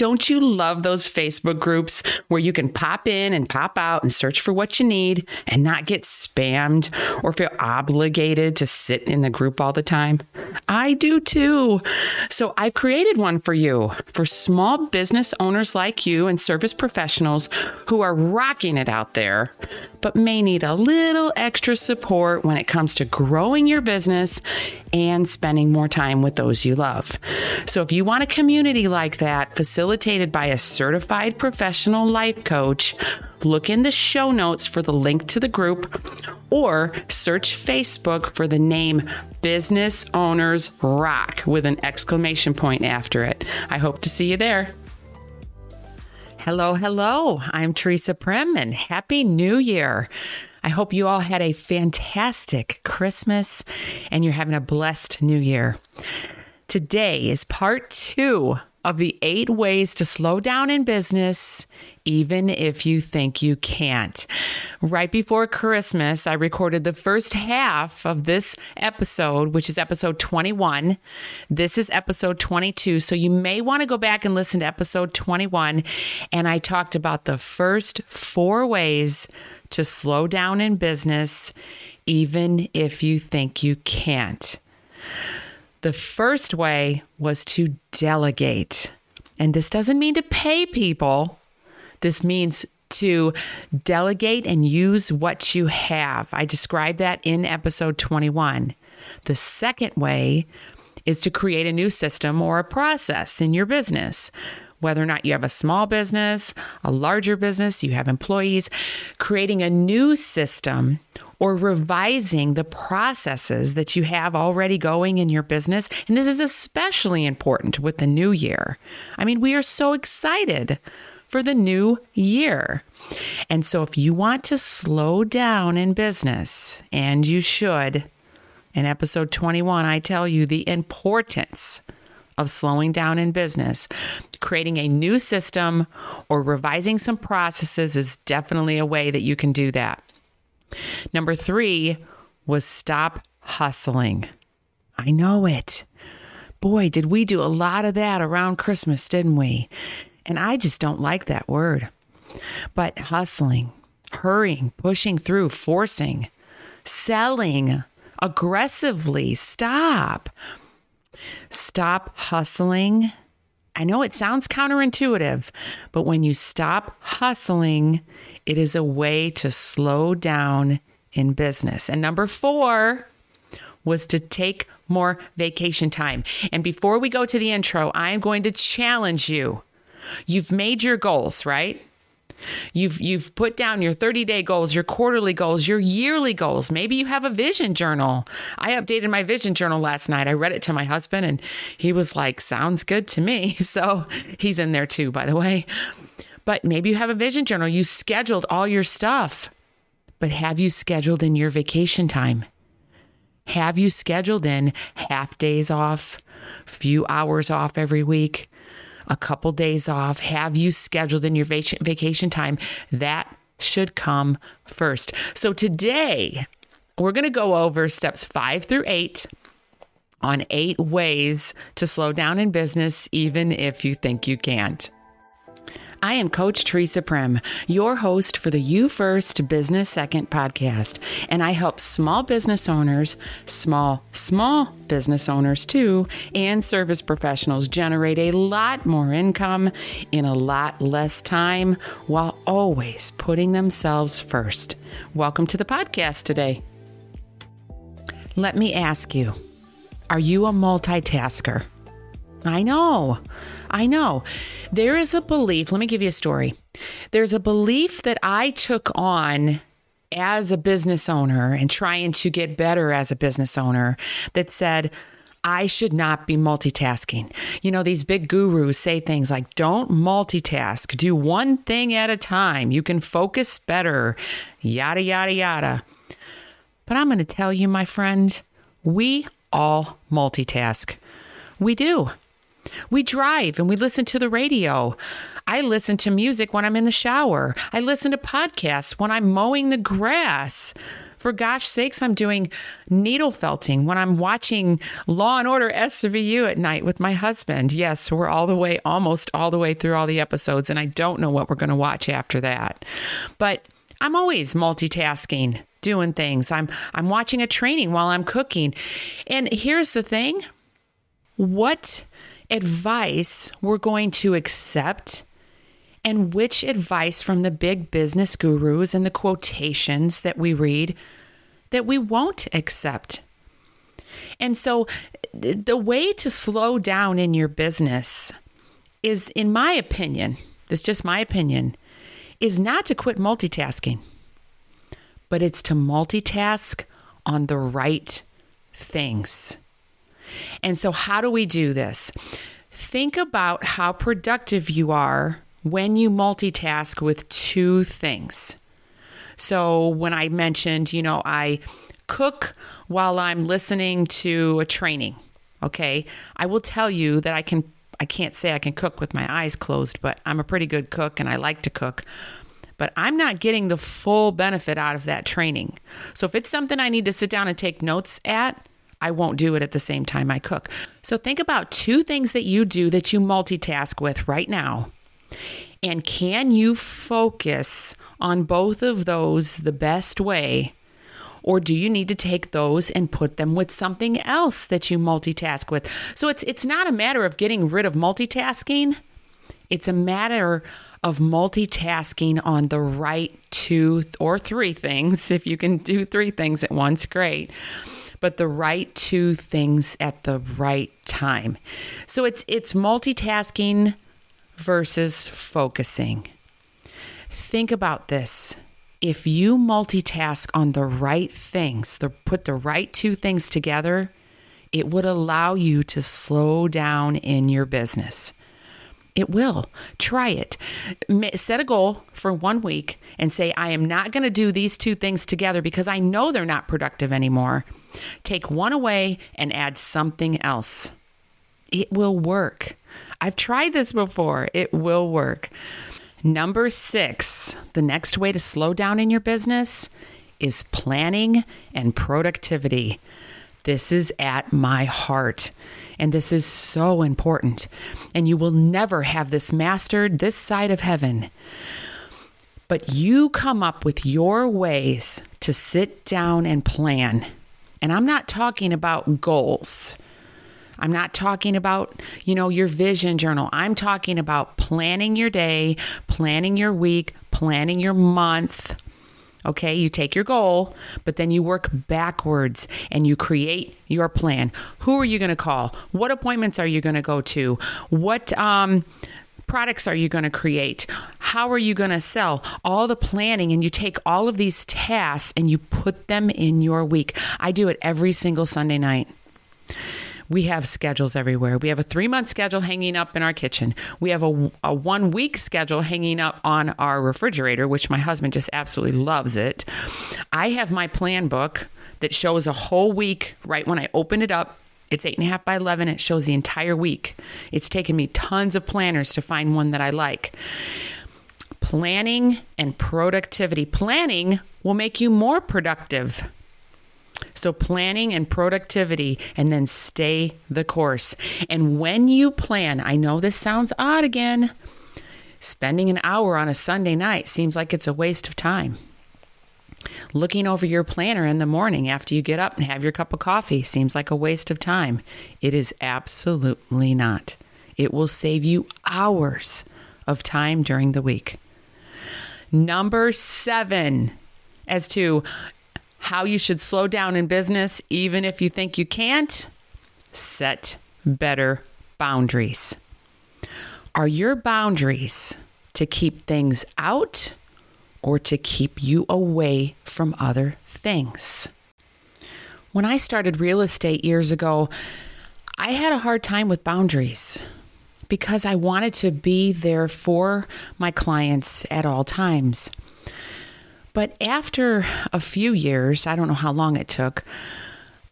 Don't you love those Facebook groups where you can pop in and pop out and search for what you need and not get spammed or feel obligated to sit in the group all the time? I do too. So I've created one for you for small business owners like you and service professionals who are rocking it out there, but may need a little extra support when it comes to growing your business and spending more time with those you love. So if you want a community like that, facilitated by a certified professional life coach, look in the show notes for the link to the group or search Facebook for the name Business Owners Rock with an exclamation point after it. I hope to see you there. Hello, hello. I'm Teresa Prim and Happy New Year. I hope you all had a fantastic Christmas and you're having a blessed new year. Today is part two of the eight ways to slow down in business, even if you think you can't. Right before Christmas, I recorded the first half of this episode, which is episode 21. This is episode 22. So you may want to go back and listen to episode 21. And I talked about the first four ways to slow down in business, even if you think you can't. The first way was to delegate. And this doesn't mean to pay people, this means to delegate and use what you have. I described that in episode 21. The second way is to create a new system or a process in your business. Whether or not you have a small business, a larger business, you have employees, creating a new system or revising the processes that you have already going in your business. And this is especially important with the new year. I mean, we are so excited for the new year. And so, if you want to slow down in business, and you should, in episode 21, I tell you the importance of slowing down in business. Creating a new system or revising some processes is definitely a way that you can do that. Number three was stop hustling. I know it. Boy, did we do a lot of that around Christmas, didn't we? And I just don't like that word. But hustling, hurrying, pushing through, forcing, selling aggressively, stop. Stop hustling. I know it sounds counterintuitive, but when you stop hustling, it is a way to slow down in business. And number four was to take more vacation time. And before we go to the intro, I am going to challenge you. You've made your goals, right? You've you've put down your 30-day goals, your quarterly goals, your yearly goals. Maybe you have a vision journal. I updated my vision journal last night. I read it to my husband and he was like, "Sounds good to me." So, he's in there too, by the way. But maybe you have a vision journal. You scheduled all your stuff. But have you scheduled in your vacation time? Have you scheduled in half days off, few hours off every week, a couple days off? Have you scheduled in your vacation time? That should come first. So today, we're going to go over steps five through eight on eight ways to slow down in business, even if you think you can't. I am Coach Teresa Prim, your host for the You First Business Second podcast, and I help small business owners, small, small business owners too, and service professionals generate a lot more income in a lot less time while always putting themselves first. Welcome to the podcast today. Let me ask you are you a multitasker? I know. I know. There is a belief, let me give you a story. There's a belief that I took on as a business owner and trying to get better as a business owner that said, I should not be multitasking. You know, these big gurus say things like, don't multitask, do one thing at a time. You can focus better, yada, yada, yada. But I'm going to tell you, my friend, we all multitask. We do. We drive and we listen to the radio. I listen to music when I'm in the shower. I listen to podcasts when I'm mowing the grass. For gosh sakes, I'm doing needle felting when I'm watching Law and Order SVU at night with my husband. Yes, we're all the way, almost all the way through all the episodes, and I don't know what we're going to watch after that. But I'm always multitasking, doing things. I'm I'm watching a training while I'm cooking. And here's the thing. What advice we're going to accept and which advice from the big business gurus and the quotations that we read that we won't accept. And so the way to slow down in your business is in my opinion, this is just my opinion, is not to quit multitasking, but it's to multitask on the right things. And so, how do we do this? Think about how productive you are when you multitask with two things. So, when I mentioned, you know, I cook while I'm listening to a training, okay, I will tell you that I can I can't say I can cook with my eyes closed, but I'm a pretty good cook and I like to cook. But I'm not getting the full benefit out of that training. So if it's something I need to sit down and take notes at, I won't do it at the same time I cook. So think about two things that you do that you multitask with right now. And can you focus on both of those the best way or do you need to take those and put them with something else that you multitask with? So it's it's not a matter of getting rid of multitasking. It's a matter of multitasking on the right two or three things. If you can do three things at once, great. But the right two things at the right time. So it's it's multitasking versus focusing. Think about this if you multitask on the right things, the, put the right two things together, it would allow you to slow down in your business. It will. Try it. Set a goal for one week and say, I am not going to do these two things together because I know they're not productive anymore. Take one away and add something else. It will work. I've tried this before. It will work. Number six, the next way to slow down in your business is planning and productivity. This is at my heart. And this is so important. And you will never have this mastered this side of heaven. But you come up with your ways to sit down and plan. And I'm not talking about goals. I'm not talking about, you know, your vision journal. I'm talking about planning your day, planning your week, planning your month. Okay, you take your goal, but then you work backwards and you create your plan. Who are you going to call? What appointments are you going to go to? What um, products are you going to create? How are you going to sell? All the planning, and you take all of these tasks and you put them in your week. I do it every single Sunday night. We have schedules everywhere. We have a three month schedule hanging up in our kitchen. We have a, a one week schedule hanging up on our refrigerator, which my husband just absolutely loves it. I have my plan book that shows a whole week right when I open it up. It's eight and a half by 11. It shows the entire week. It's taken me tons of planners to find one that I like. Planning and productivity. Planning will make you more productive. So, planning and productivity, and then stay the course. And when you plan, I know this sounds odd again, spending an hour on a Sunday night seems like it's a waste of time. Looking over your planner in the morning after you get up and have your cup of coffee seems like a waste of time. It is absolutely not. It will save you hours of time during the week. Number seven, as to how you should slow down in business, even if you think you can't, set better boundaries. Are your boundaries to keep things out or to keep you away from other things? When I started real estate years ago, I had a hard time with boundaries because I wanted to be there for my clients at all times. But after a few years, I don't know how long it took,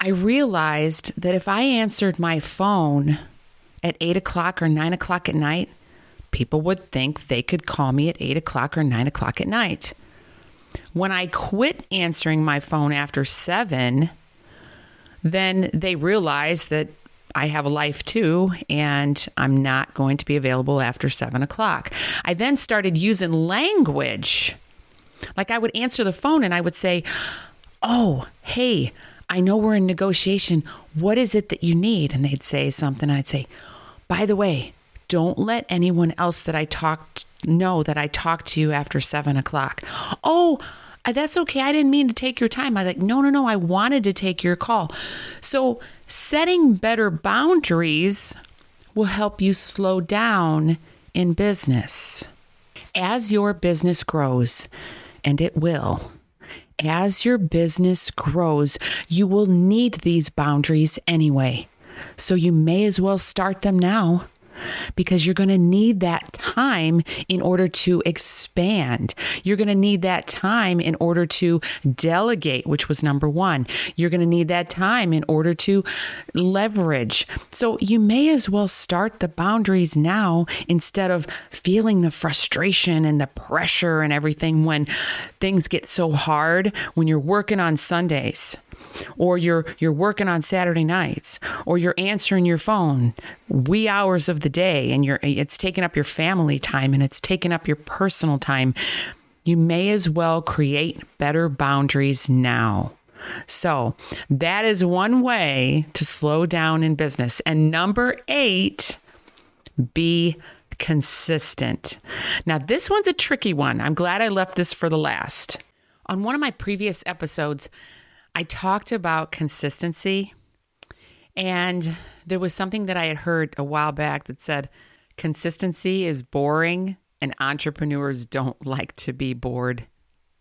I realized that if I answered my phone at eight o'clock or nine o'clock at night, people would think they could call me at eight o'clock or nine o'clock at night. when I quit answering my phone after seven, then they realize that I have a life too, and I'm not going to be available after seven o'clock. I then started using language. Like I would answer the phone and I would say, Oh, hey, I know we're in negotiation. What is it that you need? And they'd say something. I'd say, By the way, don't let anyone else that I talked know that I talked to you after seven o'clock. Oh, uh, that's okay. I didn't mean to take your time. I like, no, no, no. I wanted to take your call. So setting better boundaries will help you slow down in business. As your business grows, and it will, as your business grows, you will need these boundaries anyway. So you may as well start them now because you're going to need that time in order to expand. You're going to need that time in order to delegate, which was number one. You're going to need that time in order to leverage. So you may as well start the boundaries now instead of feeling the frustration and the pressure and everything when things get so hard when you're working on Sundays or you're you're working on Saturday nights or you're answering your phone wee hours of the day and you're it's taking up your family time and it's taking up your personal time you may as well create better boundaries now so that is one way to slow down in business and number 8 be consistent. Now, this one's a tricky one. I'm glad I left this for the last. On one of my previous episodes, I talked about consistency, and there was something that I had heard a while back that said consistency is boring and entrepreneurs don't like to be bored.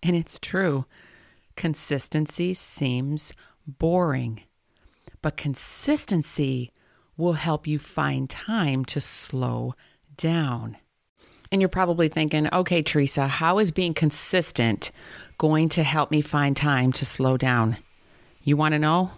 And it's true. Consistency seems boring, but consistency will help you find time to slow down. And you're probably thinking, okay, Teresa, how is being consistent going to help me find time to slow down? You want to know?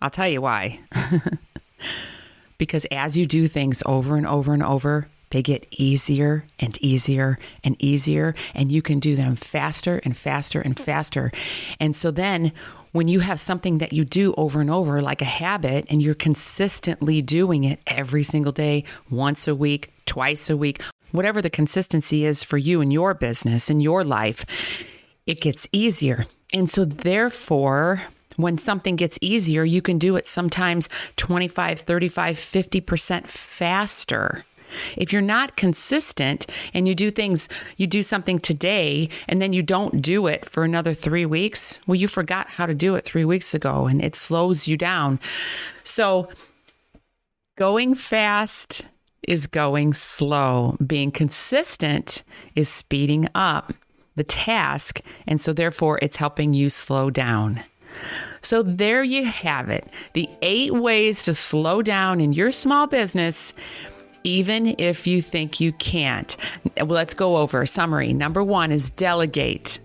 I'll tell you why. because as you do things over and over and over, they get easier and easier and easier, and you can do them faster and faster and faster. And so then, when you have something that you do over and over, like a habit, and you're consistently doing it every single day, once a week, twice a week, whatever the consistency is for you in your business, in your life, it gets easier. And so, therefore, when something gets easier, you can do it sometimes 25, 35, 50% faster. If you're not consistent and you do things, you do something today and then you don't do it for another three weeks, well, you forgot how to do it three weeks ago and it slows you down. So, going fast is going slow. Being consistent is speeding up the task. And so, therefore, it's helping you slow down. So there you have it the eight ways to slow down in your small business. Even if you think you can't. Well, let's go over a summary. Number one is delegate.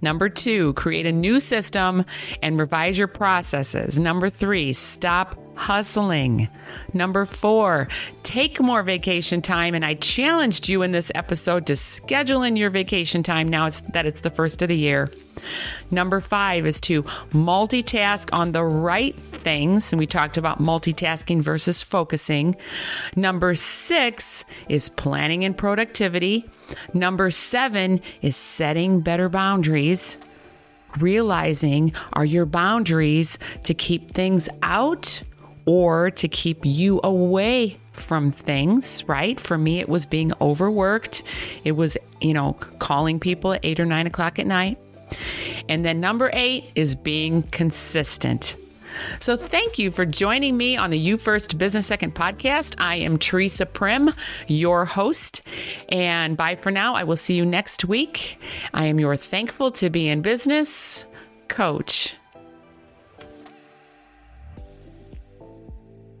Number two, create a new system and revise your processes. Number three, stop hustling. Number four, take more vacation time. And I challenged you in this episode to schedule in your vacation time now it's, that it's the first of the year. Number five is to multitask on the right things. And we talked about multitasking versus focusing. Number six is planning and productivity. Number seven is setting better boundaries. Realizing are your boundaries to keep things out or to keep you away from things, right? For me, it was being overworked. It was, you know, calling people at eight or nine o'clock at night. And then number eight is being consistent. So, thank you for joining me on the You First Business Second podcast. I am Teresa Prim, your host. And bye for now. I will see you next week. I am your thankful to be in business coach.